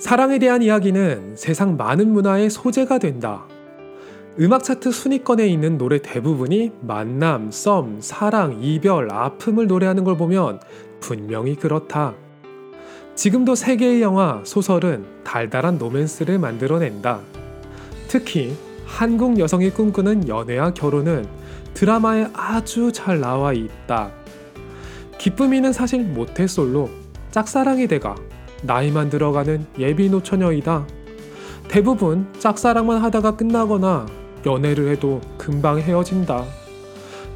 사랑에 대한 이야기는 세상 많은 문화의 소재가 된다. 음악 차트 순위권에 있는 노래 대부분이 만남, 썸, 사랑, 이별, 아픔을 노래하는 걸 보면 분명히 그렇다. 지금도 세계의 영화, 소설은 달달한 로맨스를 만들어낸다. 특히 한국 여성이 꿈꾸는 연애와 결혼은 드라마에 아주 잘 나와 있다. 기쁨이는 사실 모태솔로, 짝사랑의 대가, 나이만 들어가는 예비 노처녀이다. 대부분 짝사랑만 하다가 끝나거나 연애를 해도 금방 헤어진다.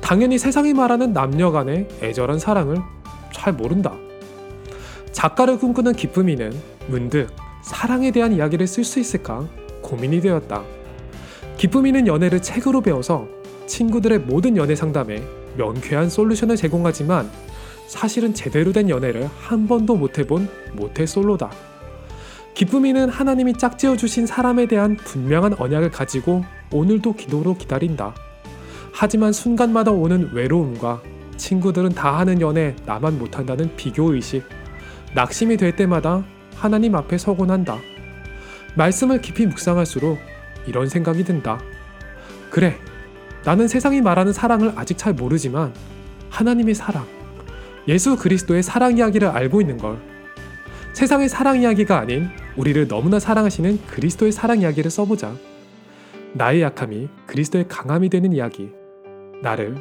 당연히 세상이 말하는 남녀 간의 애절한 사랑을 잘 모른다. 작가를 꿈꾸는 기쁨이는 문득 사랑에 대한 이야기를 쓸 수 있을까 고민이 되었다. 기쁨이는 연애를 책으로 배워서 친구들의 모든 연애 상담에 명쾌한 솔루션을 제공하지만 사실은 제대로 된 연애를 한 번도 못 해본 모태 솔로다. 기쁨이는 하나님이 짝지어 주신 사람에 대한 분명한 언약을 가지고 오늘도 기도로 기다린다. 하지만 순간마다 오는 외로움과 친구들은 다 하는 연애 나만 못한다는 비교의식, 낙심이 될 때마다 하나님 앞에 서곤 한다. 말씀을 깊이 묵상할수록 이런 생각이 든다. 그래, 나는 세상이 말하는 사랑을 아직 잘 모르지만 하나님의 사랑, 예수 그리스도의 사랑 이야기를 알고 있는 걸. 세상의 사랑 이야기가 아닌 우리를 너무나 사랑하시는 그리스도의 사랑 이야기를 써보자. 나의 약함이 그리스도의 강함이 되는 이야기. 나를,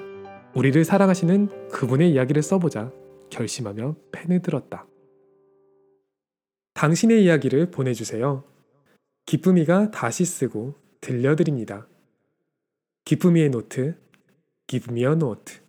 우리를 사랑하시는 그분의 이야기를 써보자. 결심하며 펜을 들었다. 당신의 이야기를 보내주세요. 기쁨이가 다시 쓰고 들려드립니다. 기쁨이의 노트, a note.